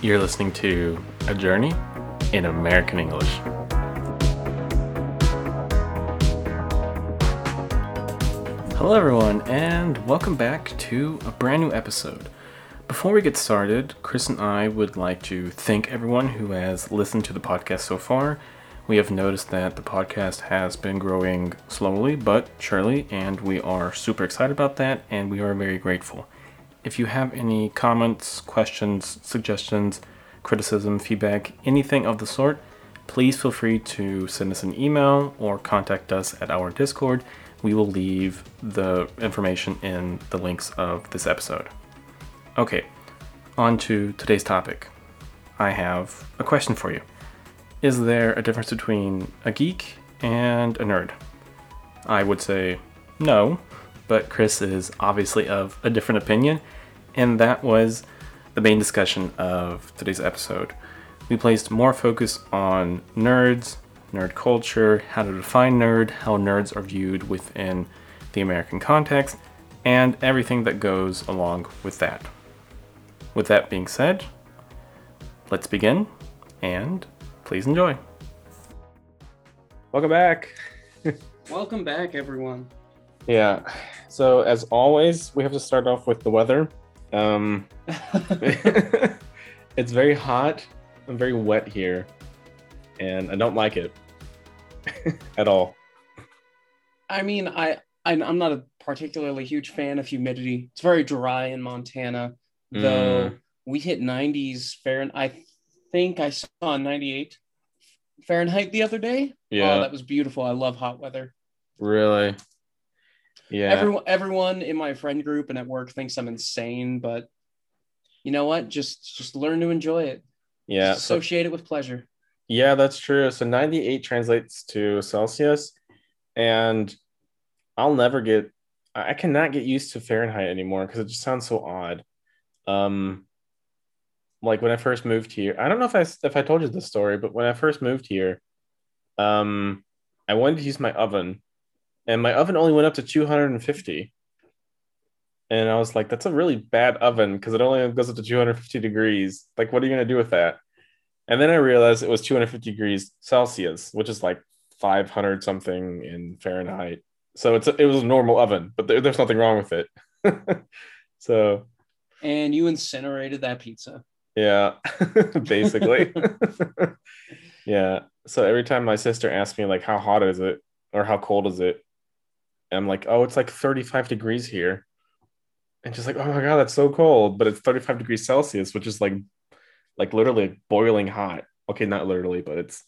You're listening to A Journey in American English. Hello, everyone, and welcome back to a brand new episode. Before we get started, Kris and I would like to thank everyone who has listened to the podcast so far. We have noticed that the podcast has been growing slowly but surely, and we are super excited about that, and we are very grateful. If you have any comments, questions, suggestions, criticism, feedback, anything of the sort, please feel free to send us an email or contact us at our Discord. We will leave the information in the links of this episode. Okay, on to today's topic. I have a question for you. Is there a difference between a geek and a nerd? I would say no, but Kris is obviously of a different opinion, and that was the main discussion of today's episode. We placed more focus on nerds, nerd culture, how to define nerd, how nerds are viewed within the American context, and everything that goes along with that. With that being said, let's begin and please enjoy. Welcome back. Welcome back, everyone. Yeah. So as always, we have to start off with the weather. Um, it's very hot and very wet here, and I don't like it at all. I mean, I, I am not a particularly huge fan of humidity. It's very dry in Montana, though Mm. we hit 90s Fahrenheit. I think I saw 98 Fahrenheit the other day. Yeah. oh, that was beautiful. I love hot weather. Really? Yeah. Everyone, everyone in my friend group and at work thinks I'm insane, but you know what? Just just learn to enjoy it. yeah. Just So, associate it with pleasure. yeah, that's true. So 98 translates to Celsius, and I'll never get. I I cannot get used to Fahrenheit anymore because it just sounds so odd. Um, like when I first moved here, I don't know if I if I told you this story, but when I first moved here, um, I wanted to use my oven, and my oven only went up to 250. And I was like, that's a really bad oven because it only goes up to 250 degrees. Like, what are you going to do with that? And then I realized it was 250 degrees Celsius, which is like 500 something in Fahrenheit. So it's a, it was a normal oven, but there, there's nothing wrong with it. so And you incinerated that pizza. yeah, basically. yeah. So every time my sister asks me like how hot is it or how cold is it, I'm like, oh, it's like 35 degrees here. And she's like, oh my god, that's so cold. But it's 35 degrees Celsius, which is like like literally boiling hot. Okay, not literally, but it's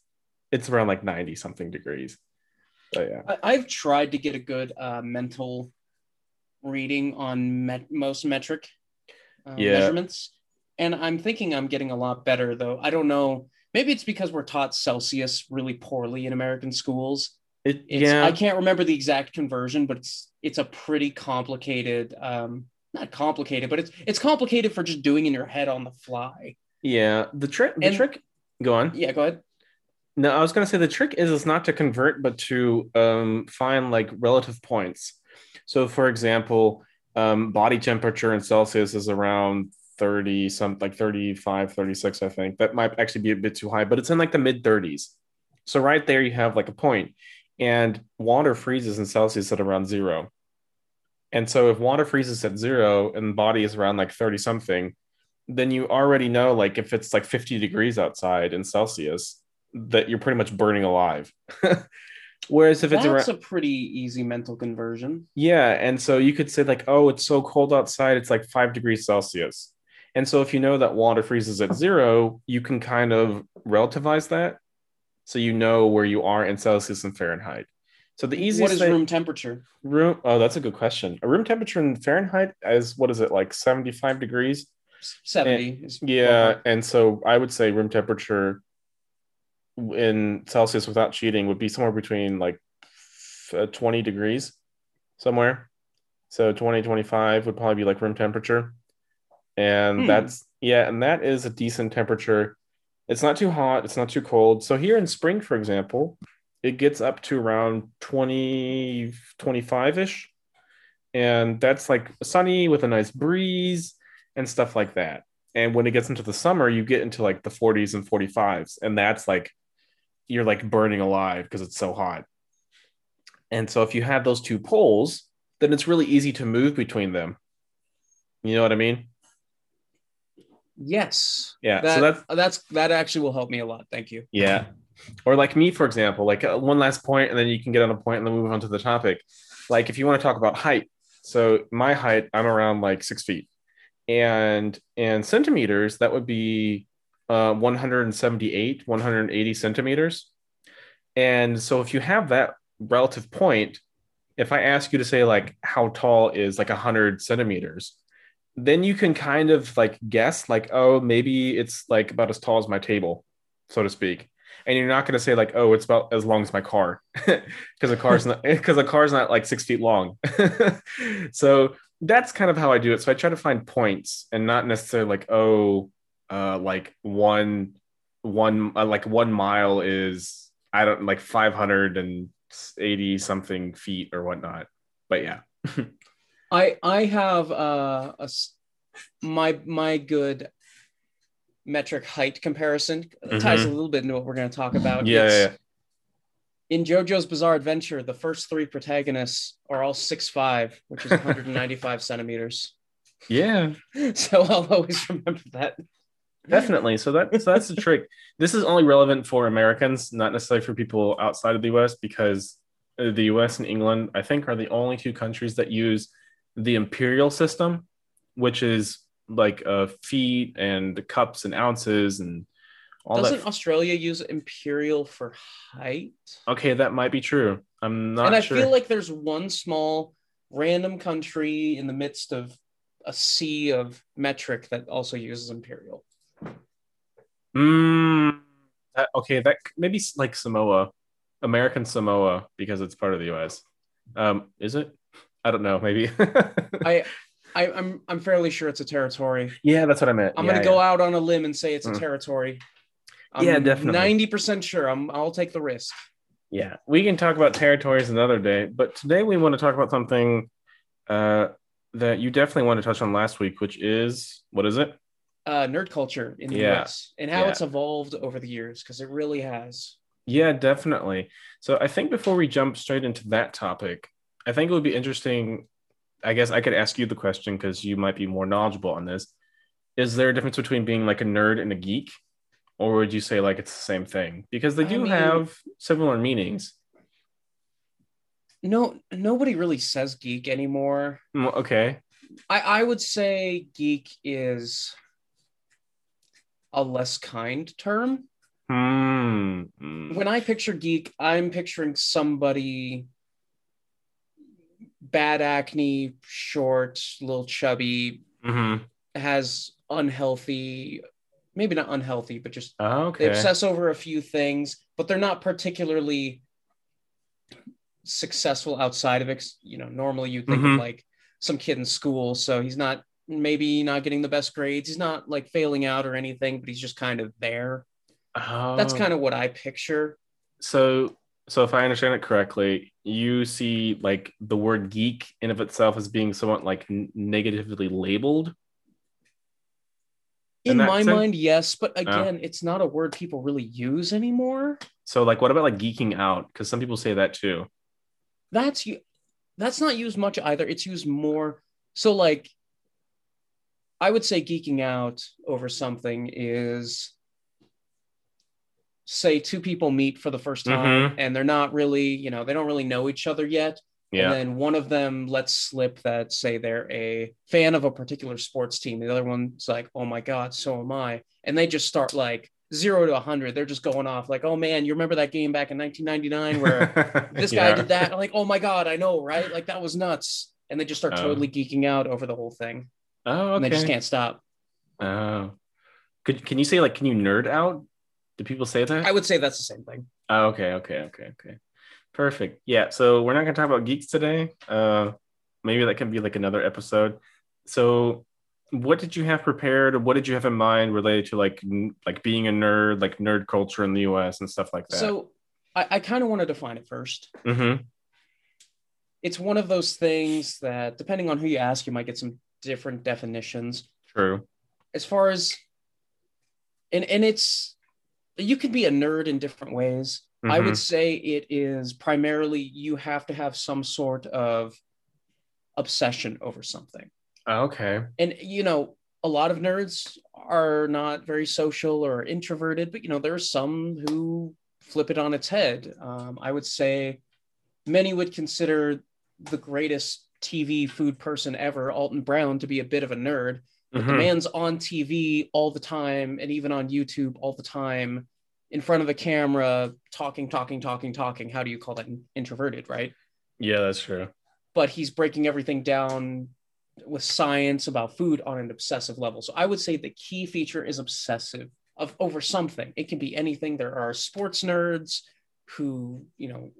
it's around like 90 something degrees. But yeah. I, I've tried to get a good uh, mental reading on met- most metric uh, Yeah. measurements, and I'm thinking I'm getting a lot better. Though I don't know. Maybe it's because we're taught Celsius really poorly in American schools. It, It's, yeah. I can't remember the exact conversion, but it's it's a pretty complicated. Um, not complicated, but it's it's complicated for just doing in your head on the fly. yeah. The trick the And- trick go on. Yeah, go ahead. No, I was gonna say the trick is is not to convert, but to um, find like relative points. So, for example, um, body temperature in Celsius is around 30, some like 35, 36, I think. That might actually be a bit too high, but it's in like the mid 30s. So right there you have like a point. And water freezes in Celsius at around zero. And so if water freezes at zero and body is around like 30 something, then you already know like if it's like 50 degrees outside in Celsius, that you're pretty much burning alive. Whereas if it's That's around a pretty easy mental conversion. yeah, and so you could say like, oh, it's so cold outside, it's like five degrees Celsius. And so if you know that water freezes at zero, you can kind of relativize that. So you know where you are in Celsius and Fahrenheit. So the easiest What is thing- room temperature? room oh that's a good question. A room temperature in Fahrenheit is what is it, like 75 degrees? 70 is Yeah, and so I would say room temperature in Celsius without cheating would be somewhere between like uh, 20 degrees somewhere. So 20, 25 would probably be like room temperature. And Hmm. that's, yeah, and that is a decent temperature. It's not too hot, it's not too cold. So here in spring, for example, it gets up to around 20, 25 ish. And that's like sunny with a nice breeze and stuff like that. And when it gets into the summer, you get into like the 40s and 45s, and that's like you're like burning alive because it's so hot. And so if you have those two poles, then it's really easy to move between them. You know what I mean? Yes. Yeah. That, so that's that's that actually will help me a lot. Thank you. yeah. Or like me, for example, like uh, one last point, and then you can get on a point and then move on to the topic. Like if you want to talk about height, so my height, I'm around like six feet, and in centimeters, that would be uh, 178, 180 centimeters. And so if you have that relative point, if I ask you to say like how tall is like 100 centimeters, then you can kind of like guess like, oh, maybe it's like about as tall as my table, so to speak. And you're not going to say like, oh, it's about as long as my car, because a car's not because a car's not like six feet long. so that's kind of how I do it. So I try to find points and not necessarily like, oh, uh, like one, one, uh, like one mile is I don't like 580 something feet or whatnot. But yeah. I I have uh, a my my good metric height comparison It ties a little bit into what we're going to talk about. Mm-hmm. Yeah, yeah, yeah. In JoJo's Bizarre Adventure, the first three protagonists are all six five, which is 195 centimeters. Yeah, So I'll always remember that. definitely. So that so that's the trick. This is only relevant for Americans, not necessarily for people outside of the US, because the US and England, I think, are the only two countries that use the imperial system, which is like uh, feet and cups and ounces and all Doesn't that. Australia use imperial for height? Okay, that might be true. I'm not and I sure. feel like there's one small random country in the midst of a sea of metric that also uses imperial. Mm, that- okay, that maybe like Samoa, American Samoa, because it's part of the US. Um, is it? I don't know. Maybe. I, I I'm I'm fairly sure it's a territory. yeah, that's what I meant. I'm Yeah, gonna yeah. go out on a limb and say it's a Mm. territory. I'm Yeah, definitely. Ninety percent sure. I'm. I'll take the risk. Yeah, we can talk about territories another day, but today we want to talk about something uh, that you definitely want to touch on last week, which is what is it? Uh, nerd culture in the Yeah. US and how it's evolved over the years because it really has. Yeah, definitely. So I think before we jump straight into that topic, I think it would be interesting. I guess I could ask you the question because you might be more knowledgeable on this. Is there a difference between being like a nerd and a geek? Or would you say like it's the same thing? Because they I do mean- have similar meanings. No, nobody really says geek anymore. Mm, Okay. I, I would say geek is a less kind term. Hmm. Mm. When I picture geek, I'm picturing somebody bad acne, short, little chubby, Mhm. has unhealthy, maybe not unhealthy, but just Oh, they obsess over a few things, but they're not particularly successful outside of it. You know, normally you think Mhm. of like some kid in school, so he's not maybe not getting the best grades. He's not like failing out or anything, but he's just kind of there. That's Oh. kind of what I picture. so so if i understand it correctly you see like the word geek in of itself as being somewhat like negatively labeled In In my sense? Oh. mind, yes, but oh. again, it's not a word people really use anymore. so like what about like geeking out because some people say that too That's you. That's not used much either. It's used more. So like, I would say geeking out over something is, say, two people meet for the first time mm-hmm. and they're not really, you know, they don't really know each other yet. And yeah then one of them lets slip that say they're a fan of a particular sports team. The other one's like, oh my God, so am I. And they just start like zero to a 100. They're just going off like, oh man, you remember that game back in 1999 where this guy Yeah. did that? I'm like, oh my God, I know, right? Like that was nuts. And they just start Oh. totally geeking out over the whole thing. oh And they just can't stop. oh could can you say like can you nerd out do people say that I would say that's the same thing. Oh, okay, okay, okay, okay. Perfect. Yeah. So we're not gonna talk about geeks today. Uh maybe that can be like another episode. So what did you have prepared or what did you have in mind related to like n- like being a nerd, like nerd culture in the US and stuff like that? So I, I kind of want to define it first. mm-hmm. It's one of those things that, depending on who you ask, you might get some different definitions. True. as far as and and it's you could be a nerd in different ways. I Mhm. would say it is primarily you have to have some sort of obsession over something. Okay. And you know, a lot of nerds are not very social or introverted, but you know, there are some who flip it on its head. Um, I would say many would consider the greatest TV food person ever, Alton Brown, to be a bit of a nerd. But the Mhm. man's on TV all the time and even on YouTube all the time in front of a camera, talking, talking, talking, talking. How do you call that introverted, right? Yeah, that's true. But he's breaking everything down with science about food on an obsessive level. So I would say the key feature is obsessive of over something. It can be anything. There are sports nerds who, you know,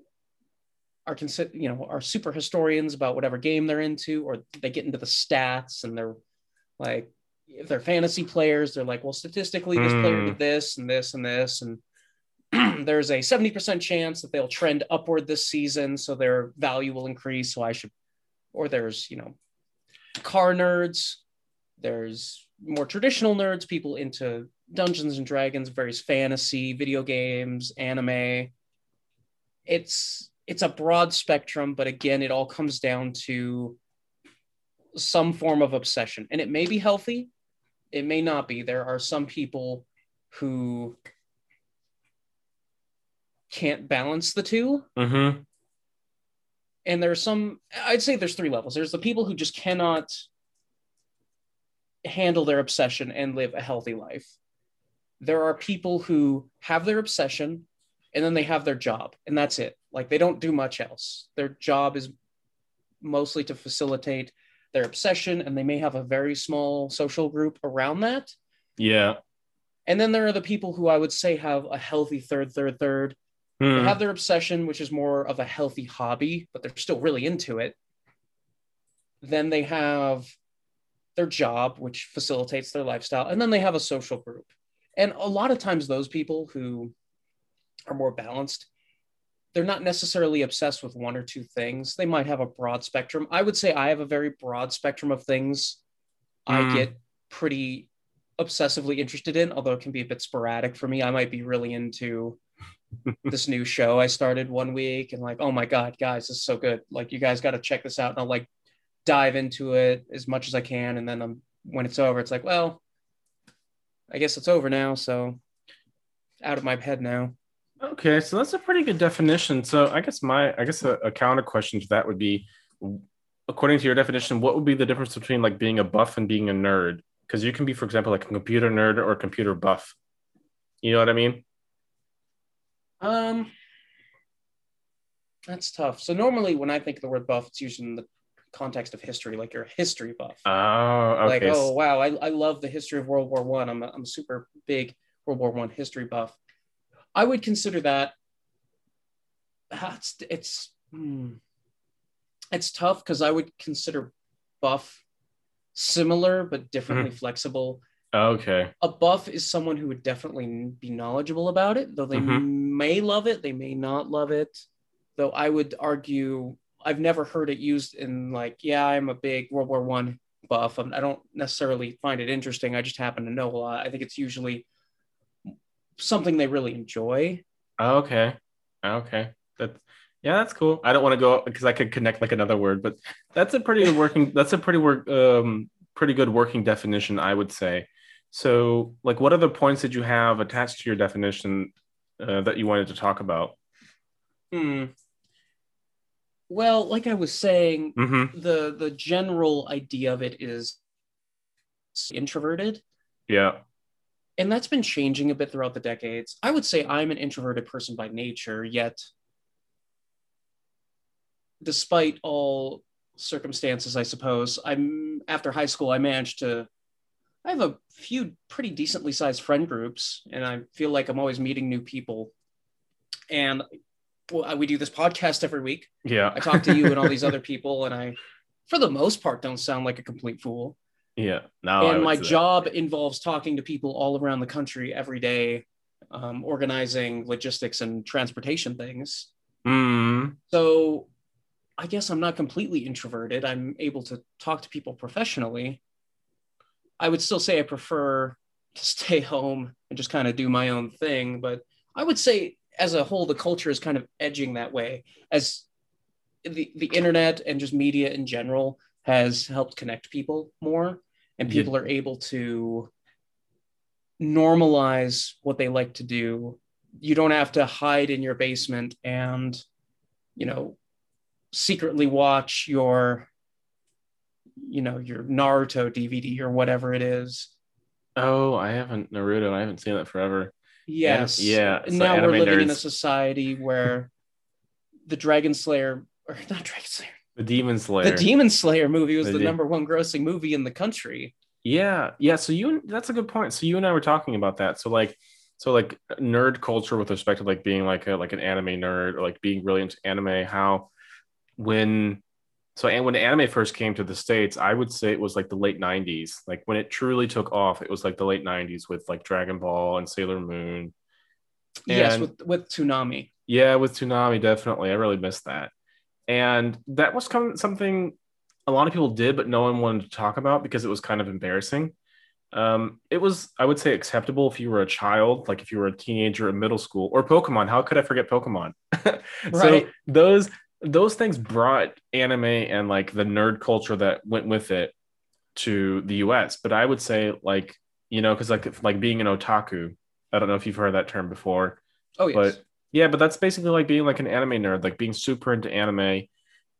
are consider, you know, are super historians about whatever game they're into, or they get into the stats and they're like, if they're fantasy players, they're like, well, statistically, this player Hmm. did this and this and this, and there's a 70% chance that they'll trend upward this season, so their value will increase. So I should, or there's, you know, car nerds, there's more traditional nerds, people into Dungeons and Dragons, various fantasy, video games, anime. It's it's a broad spectrum, but again, it all comes down to some form of obsession. And it may be healthy, it may not be. There are some people who can't balance the two. Mm-hmm. and there's some i'd say there's three levels. There's the people who just cannot handle their obsession and live a healthy life. There are people who have their obsession and then they have their job and that's it. Like they don't do much else. Their job is mostly to facilitate their obsession and they may have a very small social group around that Yeah. and then there are the people who i would say have a healthy third third third they Hmm. have their obsession, which is more of a healthy hobby, but they're still really into it. Then they have their job, which facilitates their lifestyle. And then they have a social group. And a lot of times, those people who are more balanced, they're not necessarily obsessed with one or two things. They might have a broad spectrum. I would say I have a very broad spectrum of things I Mm. get pretty obsessively interested in, although it can be a bit sporadic for me. I might be really into this new show I started one week and like, oh my God, guys, this is so good. Like, you guys got to check this out. And I'll like dive into it as much as I can. And then I'm, when it's over, it's like, well, I guess it's over now. So out of my head now. Okay, so that's a pretty good definition. So I guess my I guess a, a counter question to that would be, according to your definition, what would be the difference between like being a buff and being a nerd? Because you can be, for example, like a computer nerd or a computer buff. You know what I mean? Um, that's tough. So normally when I think of the word buff, it's usually in the context of history, like you're a history buff. Oh, okay. like oh wow I, I love the history of world war one I'm, a, I'm a super big world war one history buff i would consider that ah, it's it's hmm, it's tough because i would consider buff similar but differently flexible. Okay. a buff is someone who would definitely be knowledgeable about it though they Mhm. may love it they may not love it. Though i would argue i've never heard it used in like yeah i'm a big world war one buff. I'm, i don't necessarily find it interesting i just happen to know a lot. I think it's usually something they really enjoy Okay. Okay. That's yeah, that's cool. I don't want to go because I could connect like another word, but that's a pretty good working. That's a pretty work. Um, pretty good working definition, I would say. So, like, what other points did you have attached to your definition uh, that you wanted to talk about? Hmm. well like i was saying Mm-hmm. the the general idea of it is introverted Yeah. And that's been changing a bit throughout the decades. I would say I'm an introverted person by nature, yet, despite all circumstances, I suppose, I'm after high school, I managed to. I have a few pretty decently sized friend groups, and I feel like I'm always meeting new people. And well, we do this podcast every week. Yeah. I talk to you and all these other people, and I, for the most part, don't sound like a complete fool Yeah. Now and my say that. job involves talking to people all around the country every day um, organizing logistics and transportation things Mm, so i guess i'm not completely introverted i'm able to talk to people professionally I would still say I prefer to stay home and just kind of do my own thing. But I would say, as a whole, the culture is kind of edging that way as the, the internet and just media in general has helped connect people more, and people yeah. are able to normalize what they like to do. You don't have to hide in your basement and, you know, secretly watch your, you know, your Naruto DVD or whatever it is. Oh, I haven't Naruto. I haven't seen that forever. Yes. yeah. Now we're living nerds. in a society where the Dragon Slayer, or not Dragon Slayer, the Demon Slayer. The Demon Slayer movie was the, the de- number one grossing movie in the country. Yeah, yeah. So you that's a good point. So you and I were talking about that. So like so like nerd culture with respect to like being like a like an anime nerd or like being really into anime, how when so and when anime first came to the States, I would say it was like the late 90s. Like when it truly took off, it was like the late 90s with like Dragon Ball and Sailor Moon. And yes, with with Toonami. Yeah, with Toonami, definitely. I really missed that. And that was kind of something a lot of people did, but no one wanted to talk about because it was kind of embarrassing. Um, it was, I would say, acceptable if you were a child, like if you were a teenager in middle school, or Pokemon. How could I forget Pokemon? right. So those those things brought anime and like the nerd culture that went with it to the U.S. But I would say, like you know, because like like being an otaku. I don't know if you've heard that term before. Oh yes. But yeah, but that's basically like being like an anime nerd, like being super into anime,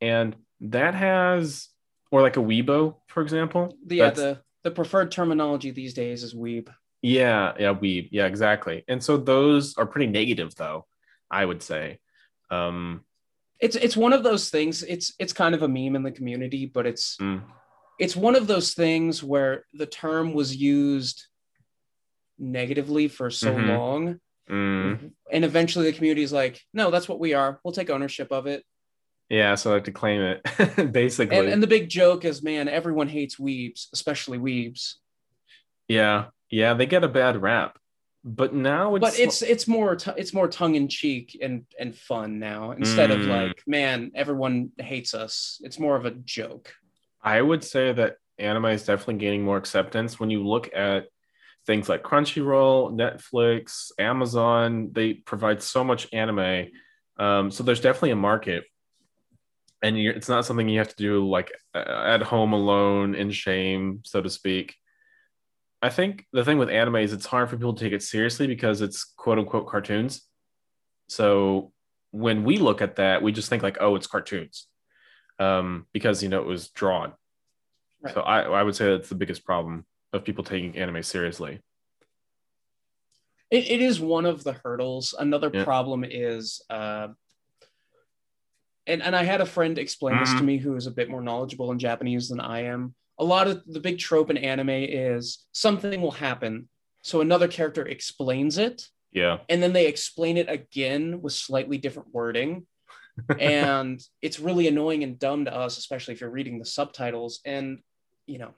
and that has or like a weebo, for example. Yeah, the the preferred terminology these days is weeb. Yeah, yeah, weeb. Yeah, exactly. And so those are pretty negative, though. I would say. Um, it's it's one of those things. It's it's kind of a meme in the community, but it's mm. it's one of those things where the term was used negatively for so mm-hmm. long. Mm. And eventually the community is like, no, that's what we are. We'll take ownership of it. Yeah, so I have to claim it, basically. And, and the big joke is, man, everyone hates weebs, especially weebs. Yeah, yeah, they get a bad rap, but now it's. But it's it's more t- it's more tongue in cheek and and fun now instead mm. of like, man, everyone hates us. It's more of a joke. I would say that anime is definitely gaining more acceptance when you look at things like Crunchyroll, Netflix, Amazon. They provide so much anime. Um, so there's definitely a market and it's not something you have to do like at home alone in shame, so to speak. I think the thing with anime is it's hard for people to take it seriously because it's quote unquote cartoons. So when we look at that, we just think like, oh, it's cartoons, um, because you know it was drawn. Right. So I, I would say that's the biggest problem of people taking anime seriously. It, it is one of the hurdles. Another yeah. problem is uh, and, and I had a friend explain mm-hmm. this to mm-hmm. me who is a bit more knowledgeable in Japanese than I am. A lot of the big trope in anime is something will happen, so another character explains it. Yeah. And then they explain it again with slightly different wording. and it's really annoying and dumb to us, especially if you're reading the subtitles. And, you know,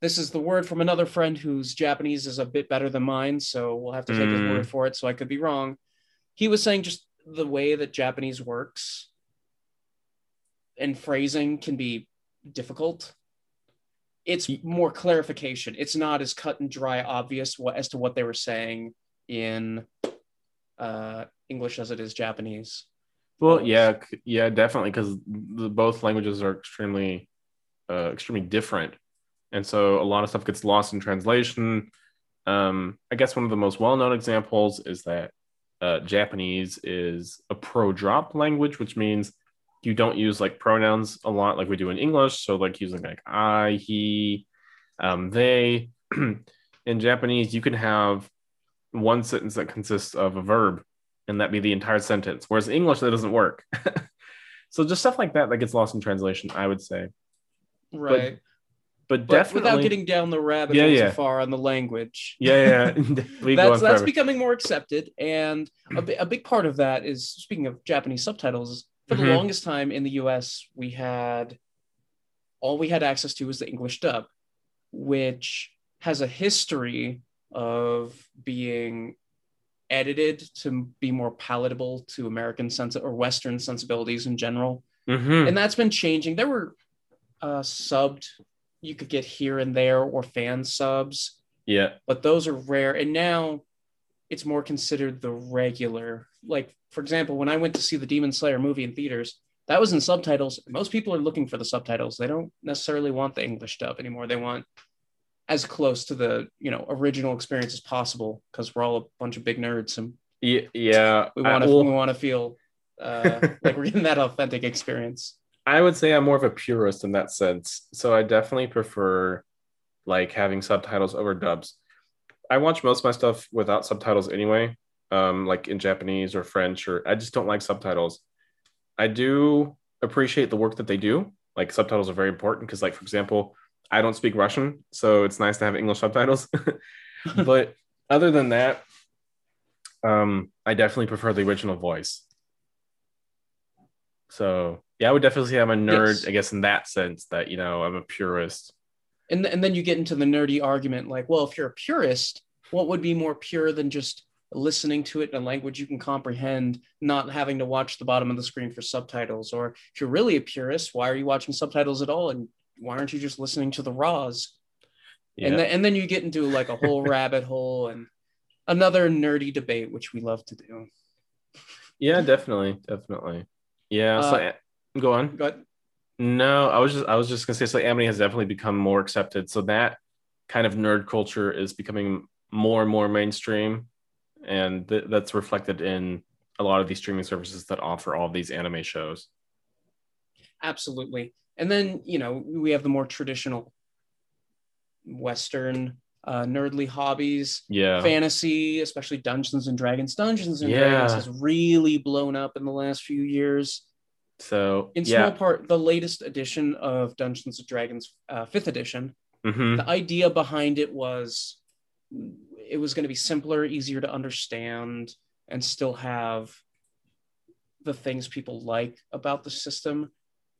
this is the word from another friend whose Japanese is a bit better than mine. So we'll have to take mm. his word for it. So I could be wrong. He was saying just the way that Japanese works and phrasing can be difficult. It's more clarification. It's not as cut and dry obvious what, as to what they were saying in uh, English as it is Japanese. Well, yeah, yeah, definitely, because both languages are extremely, uh, extremely different, and so a lot of stuff gets lost in translation. Um, I guess one of the most well-known examples is that uh, Japanese is a pro-drop language, which means you don't use like pronouns a lot like we do in English. So like using like I, he, um, they. in Japanese, you can have one sentence that consists of a verb and that be the entire sentence. Whereas in English, that doesn't work. so just stuff like that that gets lost in translation, I would say. Right. But, but, but definitely without getting down the rabbit yeah, hole yeah. too far on the language. Yeah, yeah. that's that's becoming more accepted, and a, a big part of that is speaking of Japanese subtitles for mm-hmm. the longest time in the US, we had all we had access to was the English dub, which has a history of being edited to be more palatable to American sense or Western sensibilities in general. Mm-hmm. And that's been changing. There were uh, subbed you could get here and there or fan subs, Yeah. but those are rare. And now it's more considered the regular. Like, for example, when I went to see the Demon Slayer movie in theaters, that was in subtitles. Most people are looking for the subtitles. They don't necessarily want the English dub anymore. They want as close to the you know original experience as possible because we're all a bunch of big nerds and Yeah. yeah. we want to well, we want to feel uh, like we're getting that authentic experience. I would say I'm more of a purist in that sense. So I definitely prefer like having subtitles over dubs. I watch most of my stuff without subtitles anyway, um, like in Japanese or French, or I just don't like subtitles. I do appreciate the work that they do. Like subtitles are very important because, like for example, I don't speak Russian, so it's nice to have English subtitles. but other than that, um, I definitely prefer the original voice. So yeah, I would definitely say I'm a nerd, Yes. I guess, in that sense that you know I'm a purist. And and then you get into the nerdy argument like, well, if you're a purist, what would be more pure than just listening to it in a language you can comprehend, not having to watch the bottom of the screen for subtitles? Or if you're really a purist, why are you watching subtitles at all? And why aren't you just listening to the raws? Yeah. And then and then you get into like a whole rabbit hole and another nerdy debate, which we love to do. yeah, definitely, definitely. Yeah. so Uh, go on. But No, I was just I was just gonna say so anime has definitely become more accepted. So that kind of nerd culture is becoming more and more mainstream, and th- that's reflected in a lot of these streaming services that offer all these anime shows. absolutely. And then, you know, we have the more traditional Western uh, nerdly hobbies, Yeah. fantasy, especially Dungeons and Dragons. Dungeons and Yeah. Dragons has really blown up in the last few years. So In yeah. small part, the latest edition of Dungeons and Dragons, uh, fifth edition, hmm the idea behind it was it was going to be simpler, easier to understand, and still have the things people like about the system.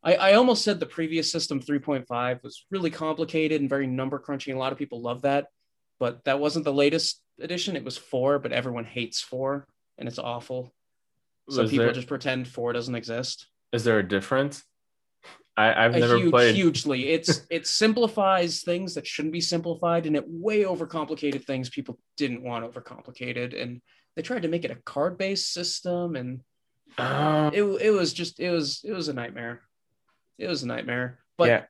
I, I almost said the previous system 3.5 was really complicated and very number crunching. A lot of people love that, but that wasn't the latest edition. It was four, but everyone hates four and it's awful. So people there, just pretend four doesn't exist. Is there a difference? I, I've a never huge, played. hugely. It's it simplifies things that shouldn't be simplified, and it way overcomplicated things people didn't want overcomplicated, and they tried to make it a card based system, and Oh, it it was just it was it was a nightmare. It was a nightmare. But Yeah.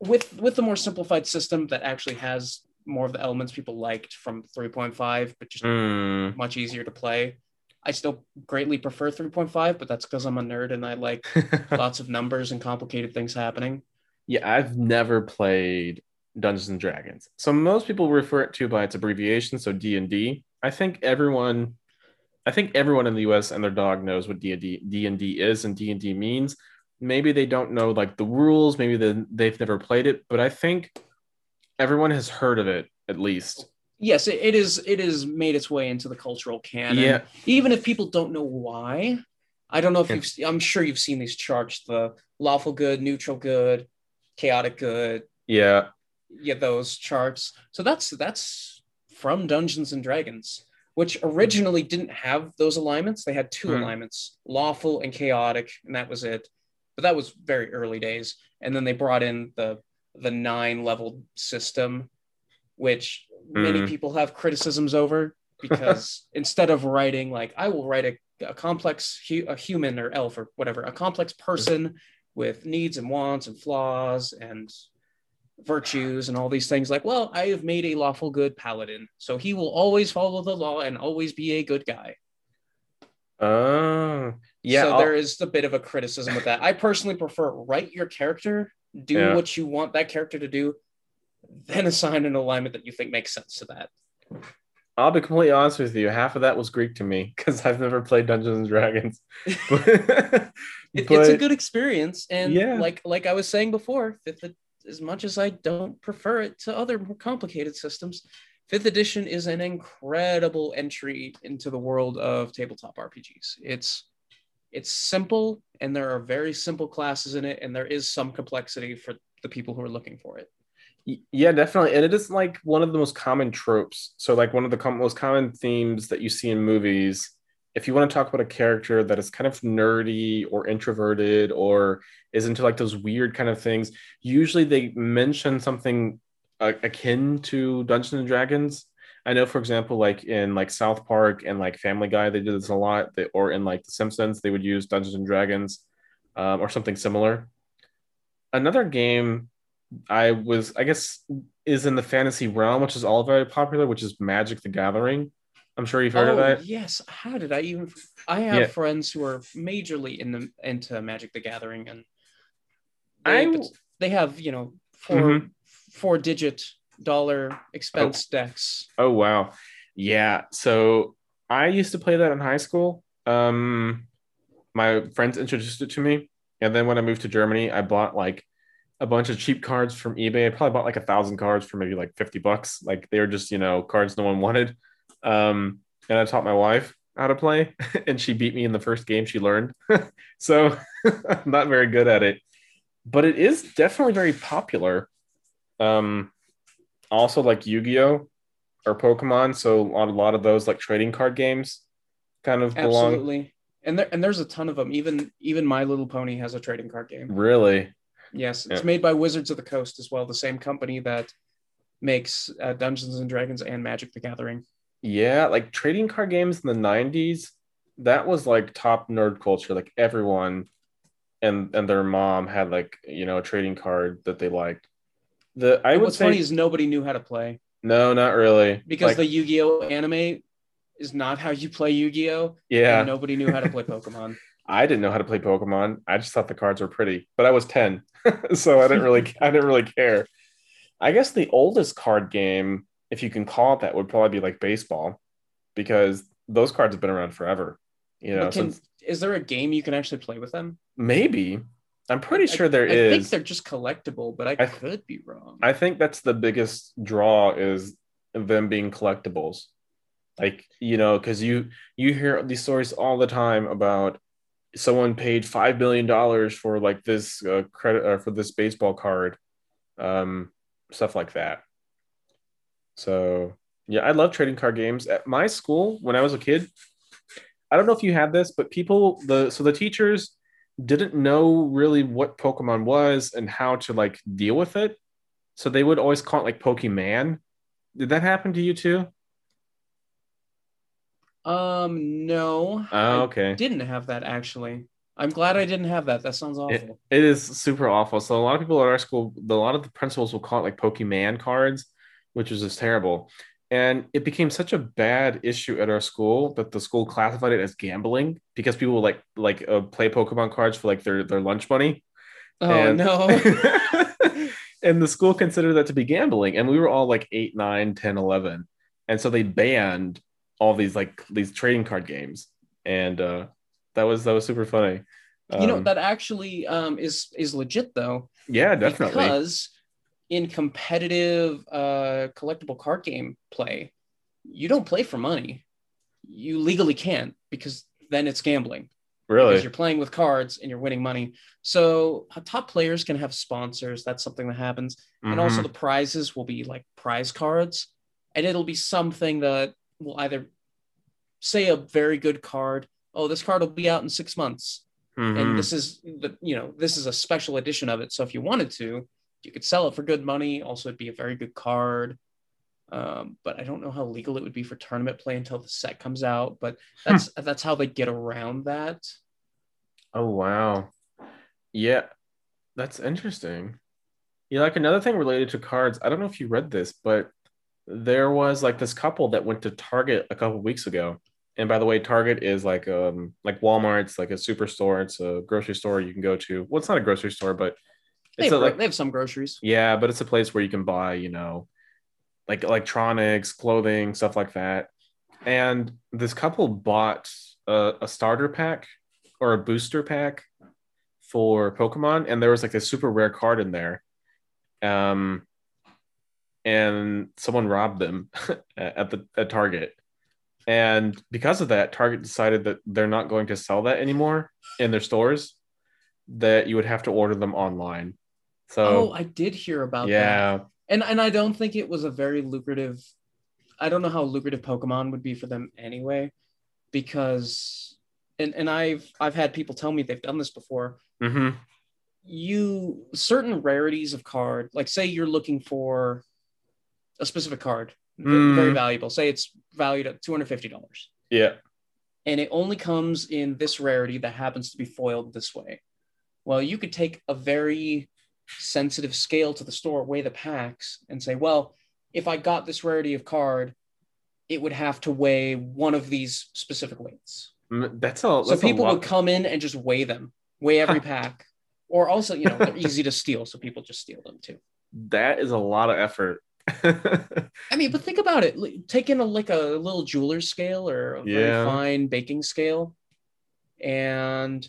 with with the more simplified system that actually has more of the elements people liked from 3.5, but just mm. much easier to play. I still greatly prefer 3.5, but that's because I'm a nerd and I like lots of numbers and complicated things happening. Yeah, I've never played Dungeons and Dragons. So most people refer it to by its abbreviation, so D and D. I think everyone, I think everyone in the U.S. and their dog knows what D and D D and D is and D and D means. Maybe they don't know like the rules. Maybe they, they've never played it, but I think everyone has heard of it at least. Yes it, it is it is made its way into the cultural canon. Yeah. even if people don't know why i don't know if you've i'm sure you've seen these charts the lawful good neutral good chaotic good. Yeah, yeah those charts. So that's that's from dungeons and dragons which originally didn't have those alignments. They had two Hmm. alignments lawful and chaotic and that was it. But that was very early days. And then they brought in the the nine level system which many Hmm. people have criticisms over because instead of writing like i will write a, a complex hu- a human or elf or whatever a complex person with needs and wants and flaws and virtues and all these things like well i have made a lawful good paladin so he will always follow the law and always be a good guy oh, yeah. so I'll- there is a bit of a criticism with that i personally prefer write your character do Yeah. what you want that character to do then assign an alignment that you think makes sense to that I'll be completely honest with you. Half of that was Greek to me because I've never played Dungeons and Dragons. but, It- it's a good experience and Yeah. like like i was saying before fifth as much as i don't prefer it to other more complicated systems fifth edition is an incredible entry into the world of tabletop rpgs it's it's simple and there are very simple classes in it and there is some complexity for the people who are looking for it Yeah, definitely. And it is like one of the most common tropes. So, like, one of the com- most common themes that you see in movies if you want to talk about a character that is kind of nerdy or introverted or is into like those weird kind of things, usually they mention something uh, akin to Dungeons and Dragons. I know, for example, like in like South Park and like Family Guy, they did this a lot. They, or in like The Simpsons, they would use Dungeons and Dragons um, or something similar. Another game I was, I guess, is in the fantasy realm, which is all very popular, which is Magic the Gathering. I'm sure you've heard oh, of that. Yes. How did I even? I have Yeah. friends who are majorly in the into Magic the Gathering, and I they, w- they have you know 4 Mhm. four digit dollar expense decks. Oh wow. Yeah. So I used to play that in high school. Um my friends introduced it to me. And then when I moved to Germany, I bought like a bunch of cheap cards from eBay. I probably bought like a thousand cards for maybe like 50 bucks. Like they were just, you know, cards no one wanted. Um, and I taught my wife how to play, and she beat me in the first game she learned. so I'm not very good at it. But it is definitely very popular. Um also like Yu-Gi-Oh! or Pokemon. So a lot, a lot of those like trading card games kind of belong. Absolutely. And there and there's a ton of them. Even even My Little Pony has a trading card game. Really? Yes, it's Yeah. made by Wizards of the Coast as well, the same company that makes uh, Dungeons and Dragons and Magic the Gathering. Yeah, like trading card games in the 90s, that was like top nerd culture. Like everyone and and their mom had like, you know, a trading card that they liked. The I would what's say funny is nobody knew how to play no, not really. because Like, the Yu-Gi-Oh anime is not how you play Yu-Gi-Oh. yeah, And nobody knew how to play Pokemon. I didn't know how to play Pokemon. I just thought the cards were pretty, but I was 10. so I didn't really I didn't really care. I guess the oldest card game, if you can call it that, would probably be like baseball because those cards have been around forever. You know, can, since is there a game you can actually play with them? maybe I'm pretty I- sure there I is. think they're just collectible, but I, I- could be wrong. I think that's the biggest draw is them being collectibles. Like, you know, because you you hear these stories all the time about someone paid five million dollars for like this uh, credit uh, for this baseball card, um, stuff like that. So yeah, I love trading card games. At my school, when I was a kid, I don't know if you had this, but people the so the teachers didn't know really what Pokemon was and how to like deal with it. So they would always call it like Pokemon. Did that happen to you too? Um, no. Oh, I okay. didn't have that actually. I'm glad I didn't have that. That sounds awful. It is super awful. So a lot of people at our school, a lot of the principals will call it like Pokemon cards, which is just terrible. And it became such a bad issue at our school that the school classified it as gambling because people would like like uh, play Pokemon cards for like their their lunch money. oh And- no. and the school considered that to be gambling. And we were all like 8, 9, 10, 11. And so they banned all these like these trading card games. And uh that was that was super funny. you know Um, that actually um is is legit though yeah, definitely. because in competitive uh collectible card game play you don't play for money you legally can't because then it's gambling Really? because you're playing with cards and you're winning money so uh, top players can have sponsors that's something that happens and also Mhm. the prizes will be like prize cards and it'll be something that will either say a very good card oh this card will be out in six months Mhm. and this is the you know this is a special edition of it so if you wanted to you could sell it for good money also it'd be a very good card um, but i don't know how legal it would be for tournament play until the set comes out but that's that's how they get around that Oh wow. Yeah, that's interesting. Yeah, like another thing related to cards. I don't know if you read this, but there was like this couple that went to Target a couple weeks ago. And by the way, Target is like um like Walmart. It's like a superstore. It's a grocery store you can go to. Well, it's not a grocery store, but they it's have, a, like they have some groceries yeah, but it's a place where you can buy, you know, like electronics, clothing, stuff like that. And this couple bought a, a starter pack or a booster pack for Pokemon, and there was like a super rare card in there. Um, and someone robbed them at the at Target. And because of that, Target decided that they're not going to sell that anymore in their stores. That you would have to order them online. So oh i did hear about that yeah, and and i don't think it was a very lucrative i don't know how lucrative pokemon would be for them anyway because and and I've I've had people tell me they've done this before. Mm-hmm. You certain rarities of card, like say you're looking for a specific card, Mm. very valuable. Say it's valued at two hundred fifty dollars, Yeah. and it only comes in this rarity that happens to be foiled this way. Well, you could take a very sensitive scale to the store, weigh the packs, and say, well, if I got this rarity of card, it would have to weigh one of these specific weights. That's a. So people would come in and just weigh them, weigh every pack. Or also, you know, they're easy to steal, so people just steal them too. That is a lot of effort. I mean, but think about it. Taking a like a little jeweler's scale or a very fine baking scale, and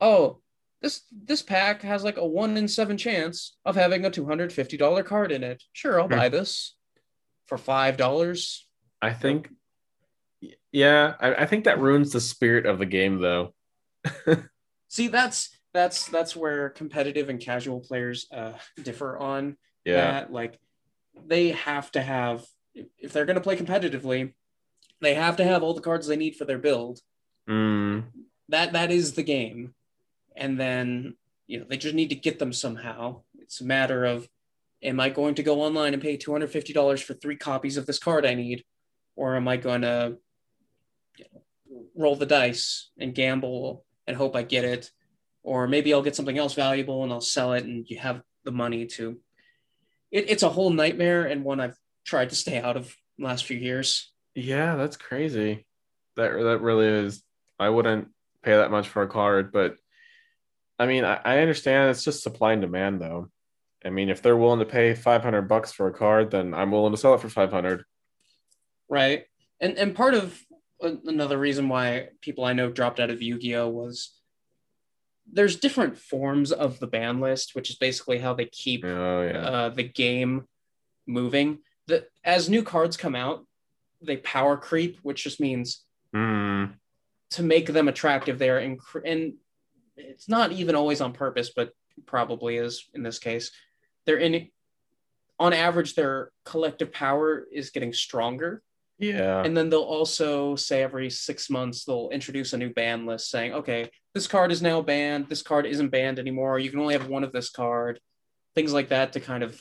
oh, this this pack has like a one in seven chance of having a two hundred fifty dollar card in it. Sure, I'll Hmm. buy this for five dollars. I think. Yeah, I, I think that ruins the spirit of the game, though. See, that's that's that's where competitive and casual players uh, differ on Yeah. that. Like, they have to have if- they're going to play competitively, they have to have all the cards they need for their build. Mm, that that is the game. And then you know they just need to get them somehow. It's a matter of am i going to go online and pay $250 for three copies of this card i need? Or am i going to you know, roll the dice and gamble and hope i get it? Or maybe i'll get something else valuable and i'll sell it and you have the money to it, it's a whole nightmare and one i've tried to stay out of the last few years yeah, that's crazy. That that really is. I wouldn't pay that much for a card, but I mean, I, I understand it's just supply and demand, though. I mean, if they're willing to pay five hundred bucks for a card, then I'm willing to sell it for five hundred. right and and part of another reason why people i know dropped out of yu-gi-oh was there's different forms of the ban list which is basically how they keep Oh yeah. uh, the game moving. The, as new cards come out they power creep which just means Mm, to make them attractive they're inc- and it's not even always on purpose but probably is in this case. They're in on average their collective power is getting stronger yeah. and then they'll also say every six months they'll introduce a new ban list saying, okay, this card is now banned. This card isn't banned anymore. You can only have one of this card. Things like that to kind of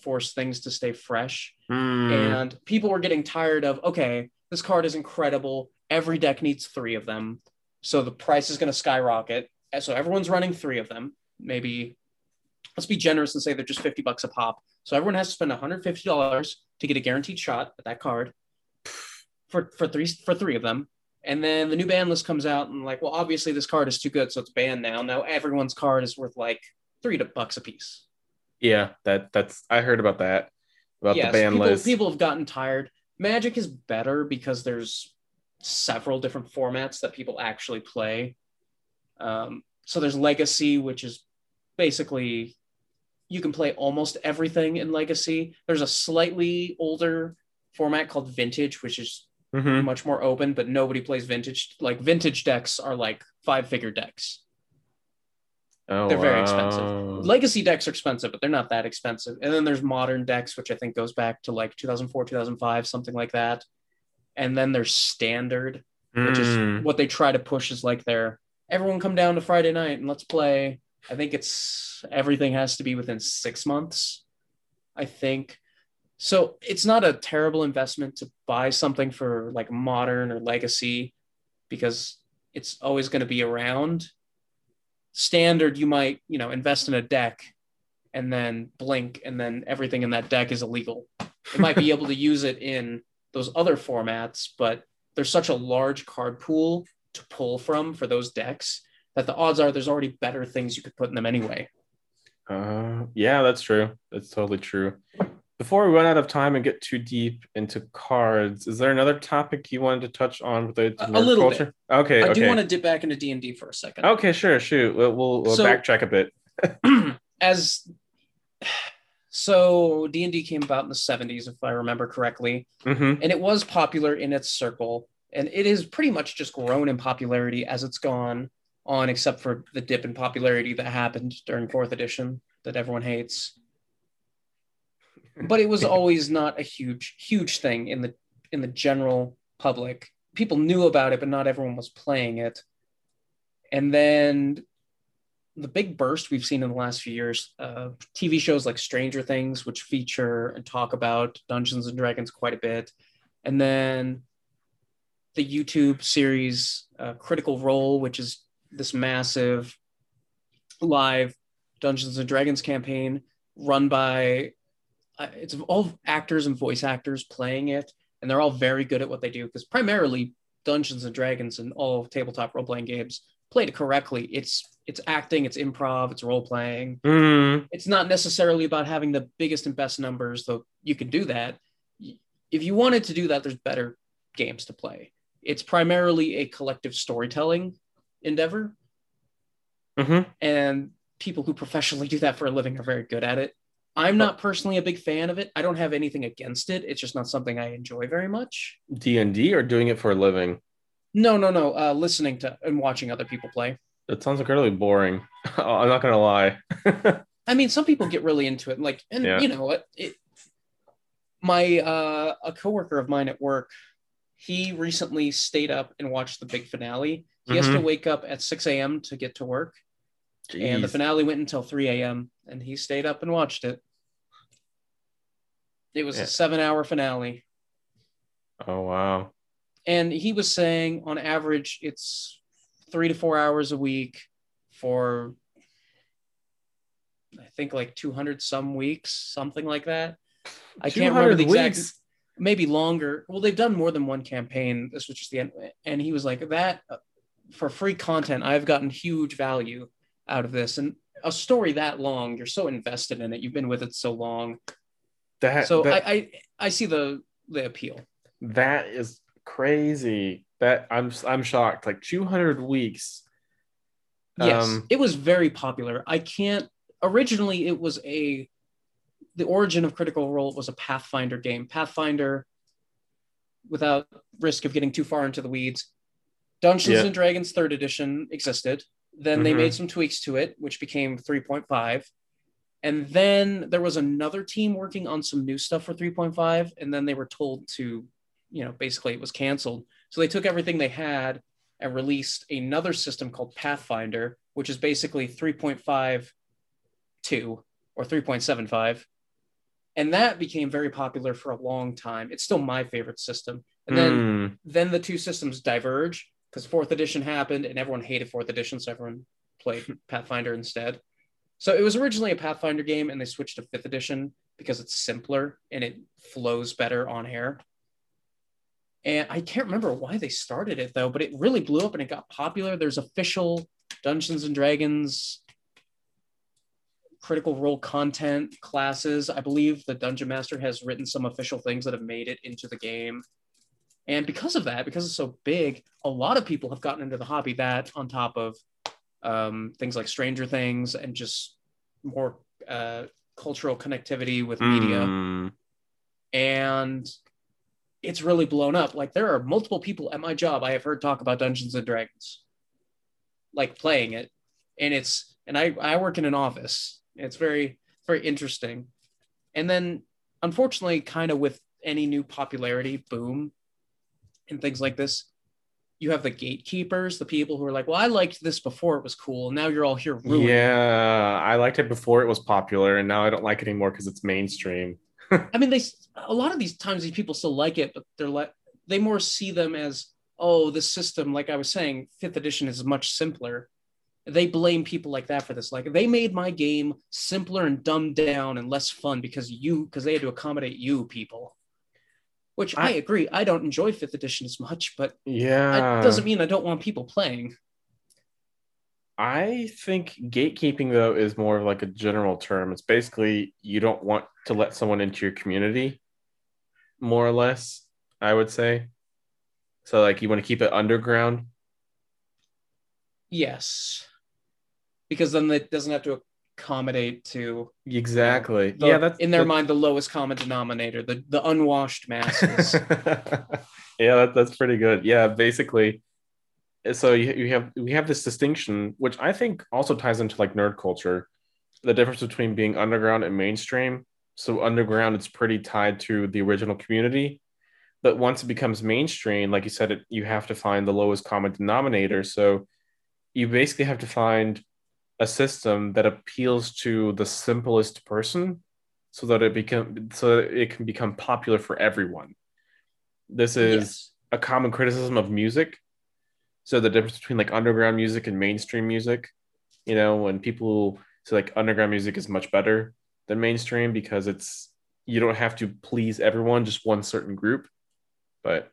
force things to stay fresh. Mm, And people were getting tired of, okay, this card is incredible. Every deck needs three of them. So the price is going to skyrocket. So everyone's running three of them. Maybe let's be generous and say they're just 50 bucks a pop. So everyone has to spend $150 to get a guaranteed shot at that card for, for three for three of them. And then the new ban list comes out and like, well, obviously this card is too good, so it's banned now. Now everyone's card is worth like three to bucks a piece. yeah. That that's. I heard about that. About Yes, the ban people, list. people have gotten tired. Magic is better because there's several different formats that people actually play. Um, so there's Legacy, which is basically you can play almost everything in Legacy. There's a slightly older format called Vintage, which is Mhm. much more open, but nobody plays Vintage. Like Vintage decks are like five figure decks. Oh, They're very wow. expensive. Legacy decks are expensive, but they're not that expensive. And then there's modern decks, which I think goes back to like 2004, 2005, something like that. And then there's standard, which Mm, is what they try to push is like their everyone come down to Friday night and let's play. I think it's everything has to be within six months. I think. So it's not a terrible investment to buy something for like modern or legacy because it's always going to be around. Standard, you might, you know, invest in a deck and then blink and then everything in that deck is illegal. It might be able to use it in those other formats, but there's such a large card pool to pull from for those decks that the odds are there's already better things you could put in them anyway. Uh, yeah, that's true. That's totally true. Before we run out of time and get too deep into cards, is there another topic you wanted to touch on with the A- a little culture? Okay, I okay. do want to dip back into D and D for a second. Okay, sure, shoot. We'll we'll, we'll So- backtrack a bit. As so, D and D came about in the '70s, if I remember correctly, hmm and it was popular in its circle, and it has pretty much just grown in popularity as it's gone on, except for the dip in popularity that happened during fourth edition that everyone hates. But it was always not a huge, huge thing in the in the general public. people knew about it, but not everyone was playing it. And then the big burst we've seen in the last few years, uh, TV shows like Stranger Things, which feature and talk about Dungeons and Dragons quite a bit, and then the YouTube series uh, Critical Role, which is this massive live Dungeons and Dragons campaign run by it's all actors and voice actors playing it, and they're all very good at what they do because primarily Dungeons and Dragons and all tabletop role playing games played correctly. It's it's acting, it's improv, it's role playing. Mm. It's not necessarily about having the biggest and best numbers, though you can do that. If you wanted to do that, there's better games to play. It's primarily a collective storytelling endeavor. Mm-hmm. And people who professionally do that for a living are very good at it. I'm not personally a big fan of it. I don't have anything against it. It's just not something I enjoy very much. D and D or doing it for a living. No, no, no. Uh, listening to and watching other people play. That sounds incredibly boring. I'm not gonna lie. I mean, some people get really into it, and like, and Yeah. you know what? It, my uh, a coworker of mine at work, he recently stayed up and watched the big finale. He has to Mhm. wake up at 6 a.m. to get to work, and the finale went until 3 a.m. and he stayed up and watched it. It was Yeah. a seven-hour finale, oh wow. and he was saying on average it's three to four hours a week for I think like 200 some weeks, something like that. I can't remember the 200 exact, weeks? maybe longer. Well, they've done more than one campaign. This was just the end. And he was like, that for free content, I've gotten huge value out of this. And a story that long, you're so invested in it. You've been with it so long. That So that, I, I, I see the, the appeal. that is crazy. That I'm I'm shocked. Like 200 weeks. Yes, Um, it was very popular. I can't. Originally, it was a. The origin of Critical Role was a Pathfinder game. Pathfinder, without risk of getting too far into the weeds, Dungeons Yeah. and Dragons Third Edition existed. Then they Mhm. made some tweaks to it, which became 3.5. And then there was another team working on some new stuff for 3.5. And then they were told to, you know, basically it was canceled. So they took everything they had and released another system called Pathfinder, which is basically 3.52 or 3.75. And that became very popular for a long time. It's still my favorite system. And then mm, then the two systems diverge because fourth edition happened and everyone hated fourth edition, so everyone played Pathfinder instead. So it was originally a Pathfinder game, and they switched to fifth edition because it's simpler and it flows better on air. And I can't remember why they started it though, but it really blew up and it got popular. There's official Dungeons and Dragons critical role content classes. I believe the Dungeon Master has written some official things that have made it into the game. And because of that, because it's so big, a lot of people have gotten into the hobby. That on top of um, things like Stranger Things and just more uh, cultural connectivity with media. mm. And it's really blown up. Like there are multiple people at my job I have heard talk about Dungeons and Dragons, like playing it. And it's and I I work in an office. It's very very interesting. And then unfortunately, kind of with any new popularity boom and things like this, you have the gatekeepers, the people who are like, well, I liked this before it was cool. Now you're all here ruining. Yeah, I liked it before it was popular, and now I don't like it anymore because it's mainstream. I mean, they a lot of these times these people still like it, but they're like they more see them as oh, this system, like I was saying, fifth edition is much simpler. They blame people like that for this. Like they made my game simpler and dumbed down and less fun because you because they had to accommodate you people. Which I, I- agree. I don't enjoy fifth edition as much, but Yeah, that doesn't mean I don't want people playing. I think gatekeeping though is more of like a general term. It's basically you don't want to let someone into your community, more or less. I would say. So like you want to keep it underground. Yes. Because then it doesn't have to accommodate to Exactly. the, yeah, that's in their that- mind the lowest common denominator, the the unwashed masses. yeah, that, that's pretty good. Yeah, basically. So you, you have we have this distinction, which I think also ties into like nerd culture, the difference between being underground and mainstream. So underground, it's pretty tied to the original community, but once it becomes mainstream like you said it, you have to find the lowest common denominator so you basically have to find a system that appeals to the simplest person so that it become so that it can become popular for everyone. This is Yes. a common criticism of music. So the difference between like underground music and mainstream music you know when people say like underground music is much better than mainstream because it's you don't have to please everyone just one certain group. But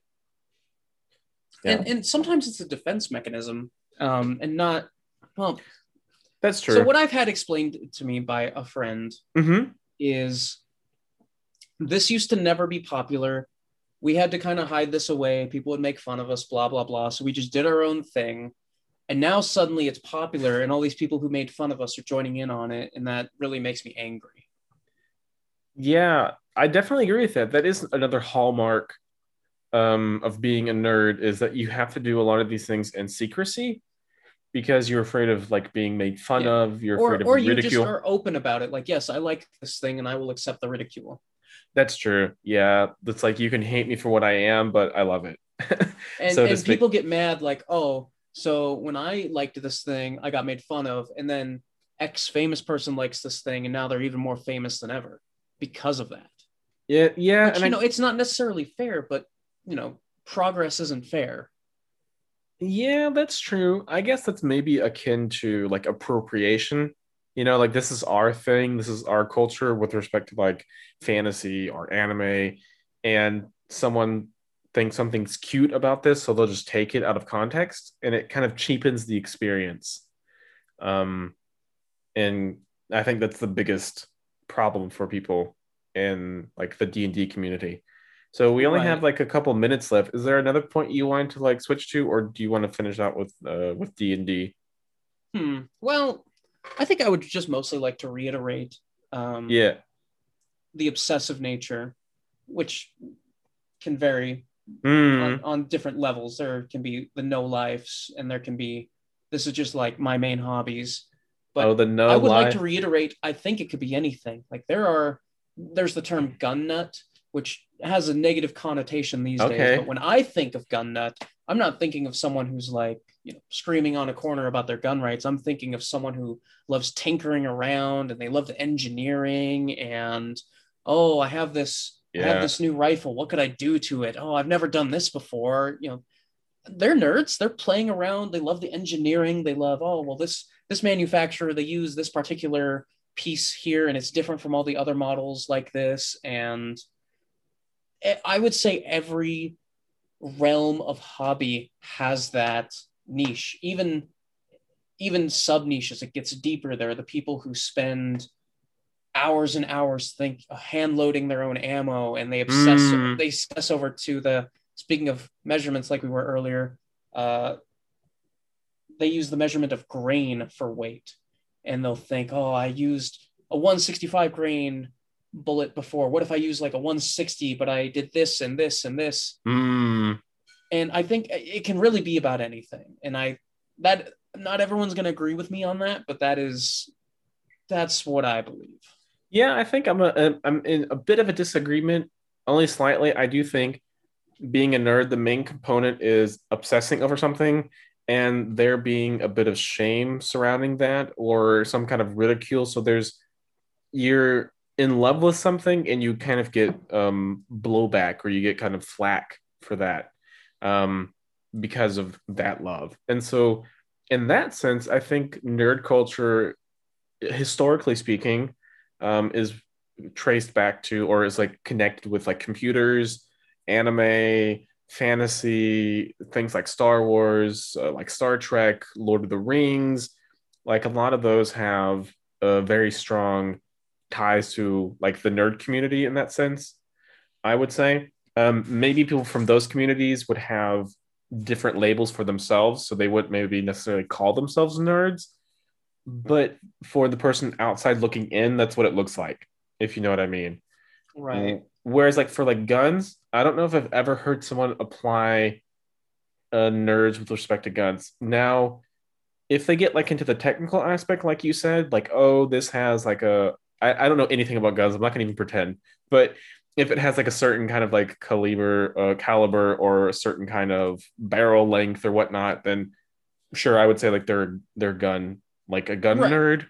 yeah. And, and sometimes it's a defense mechanism um, and not, well, that's true so what I've had explained to me by a friend mm-hmm. is this used to never be popular. We had to kind of hide this away. People would make fun of us, blah, blah, blah. So we just did our own thing. And now suddenly it's popular, and all these people who made fun of us are joining in on it. And that really makes me angry. Yeah, I definitely agree with that. That is another hallmark um, of being a nerd is that you have to do a lot of these things in secrecy because you're afraid of like being made fun Yeah. of. You're Or, afraid of or you just are open about it. Like, yes, I like this thing and I will accept the ridicule. That's true. Yeah, that's like you can hate me for what I am, but I love it. And, So and people get mad, like, oh, so when I liked this thing, I got made fun of. And then X famous person likes this thing, and now they're even more famous than ever because of that. yeah, yeah, Which, and you I, know, it's not necessarily fair, but, you know, progress isn't fair. Yeah, that's true. I guess that's maybe akin to like appropriation. You know, like this is our thing, this is our culture with respect to like fantasy or anime, and someone thinks something's cute about this, so they'll just take it out of context and it kind of cheapens the experience. Um, and I think that's the biggest problem for people in like the D&D community. So we only Right. have like a couple minutes left. Is there another point you wanted to like switch to, or do you want to finish out with uh, with D and D? Hmm. Well, I think I would just mostly like to reiterate um, Yeah, the obsessive nature, which can vary Mm, on, on different levels. There can be the no lives, and there can be this is just like my main hobbies. But oh, the no I would lie. like to reiterate. I think it could be anything. Like there are, there's the term gun nut, which has a negative connotation these Okay. days. But when I think of gun nut, I'm not thinking of someone who's like you know screaming on a corner about their gun rights. I'm thinking of someone who loves tinkering around and they love the engineering and oh, I have this. I have this new rifle. What could I do to it? Oh, I've never done this before. You know, they're nerds. They're playing around. They love the engineering. They love, oh, well, this this manufacturer, they use this particular piece here and it's different from all the other models like this. And I- would say every realm of hobby has that niche. Even even sub niches, it gets deeper. There are the people who spend hours and hours think hand loading their own ammo and they obsess Mm. they obsess over to the speaking of measurements like we were earlier uh, they use the measurement of grain for weight and they'll think oh i used a 165 grain bullet before. What if i use like a 160 but i did this and this and this? Mm, and i think it can really be about anything. And i that not everyone's going to agree with me on that but that is that's what i believe. Yeah, I think I'm a I'm in a bit of a disagreement, only slightly. I do think being a nerd, the main component is obsessing over something, and there being a bit of shame surrounding that, or some kind of ridicule. So there's you're in love with something, and you kind of get um, blowback, or you get kind of flack for that um, because of that love. And so, in that sense, I think nerd culture, historically speaking, um, is traced back to or is like connected with like computers, anime, fantasy, things like Star Wars, uh, like Star Trek, Lord of the Rings. Like a lot of those have a very strong ties to like the nerd community in that sense. I would say um, maybe people from those communities would have different labels for themselves, so they wouldn't maybe necessarily call themselves nerds but for the person outside looking in, that's what it looks like, if you know what I mean. right Whereas, like for like guns, I don't know if I've ever heard someone apply uh, nerds with respect to guns. Now, if they get like into the technical aspect, like you said, like oh, this has like a I, I don't know anything about guns. I'm not gonna even pretend, but if it has like a certain kind of like caliber, uh, caliber, or a certain kind of barrel length or whatnot, then sure, I would say like they're they're gun like a gun Right. nerd.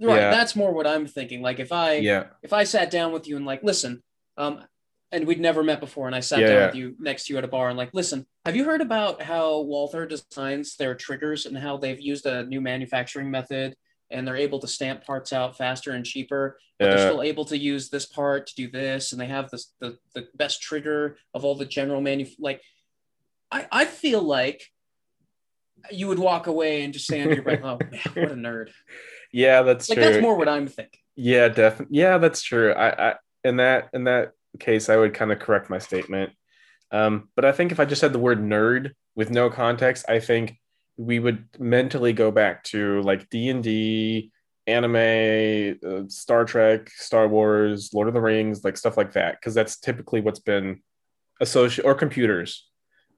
Right. Yeah. That's more what I'm thinking. Like if I Yeah, if I sat down with you and like, listen, um, and we'd never met before, and I sat Yeah, down yeah. with you next to you at a bar and like, listen, have you heard about how Walther designs their triggers and how they've used a new manufacturing method and they're able to stamp parts out faster and cheaper, but they're still able to use this part to do this, and they have this the, the best trigger of all the general manu like I, I feel like you would walk away and just say under your breath, oh man, what a nerd. yeah, that's Like true. that's more what I'm thinking. Yeah, definitely. Yeah, that's true. I, I in that in that case, I would kind of correct my statement. Um, but I think if I just said the word nerd with no context, I think we would mentally go back to like D and D, anime, uh, Star Trek, Star Wars, Lord of the Rings, like stuff like that, because that's typically what's been associated or computers.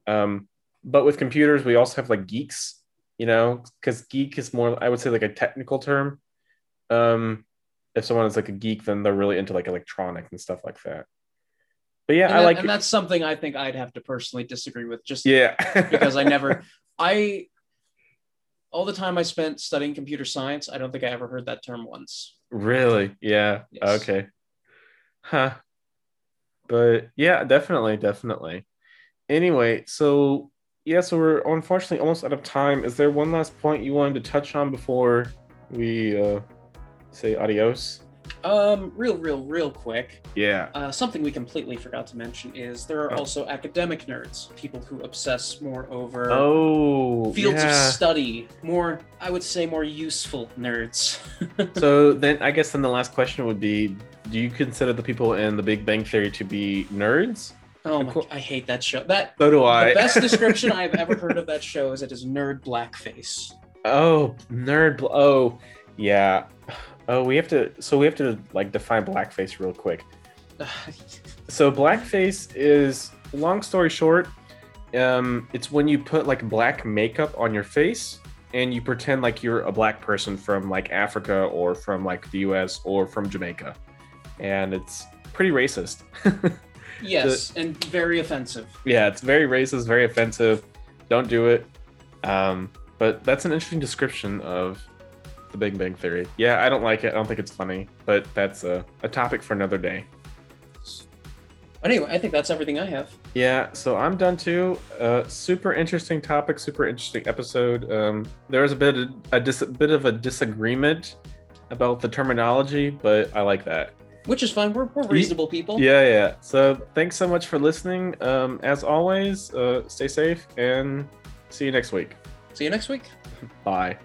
Um, but with computers, we also have like geeks, you know, because geek is more, I would say, like a technical term. Um, if someone is like a geek, then they're really into like electronic and stuff like that. But yeah, and, I that- like. and that's something I think I'd have to personally disagree with, just yeah, because I never, I, all the time I spent studying computer science, I don't think I ever heard that term once. really, yeah, Yes. okay, huh? But yeah, definitely, definitely. Anyway, so yeah, so we're unfortunately almost out of time. Is there one last point you wanted to touch on before we uh, say adios? Um, real, real, real quick. Yeah. Uh, something we completely forgot to mention is there are Oh. also academic nerds, people who obsess more over Oh, fields yeah. of study, more, I would say, more useful nerds. so then I guess then the last question would be do you consider the people in the Big Bang Theory to be nerds? oh my, I hate that show. That So do I. the best description I've ever heard of that show is it is nerd blackface. oh, nerd. bl- Oh, yeah. Oh, we have to. So we have to like define blackface real quick. So blackface is long story short, um, it's when you put like black makeup on your face and you pretend like you're a black person from like Africa or from like the US or from Jamaica. And it's pretty racist. yes, and very offensive. yeah, it's very racist, very offensive. Don't do it. Um, but that's an interesting description of the Big Bang Theory. Yeah, I don't like it. I don't think it's funny, but that's a, a topic for another day. Anyway, I think that's everything I have. Yeah, so I'm done too. Uh, super interesting topic, super interesting episode. Um, there was a bit of a dis- bit of a disagreement about the terminology, but I like that. Which is fine. We're, we're reasonable people. Yeah, yeah. So thanks so much for listening. Um, as always, uh, stay safe and see you next week. See you next week. Bye.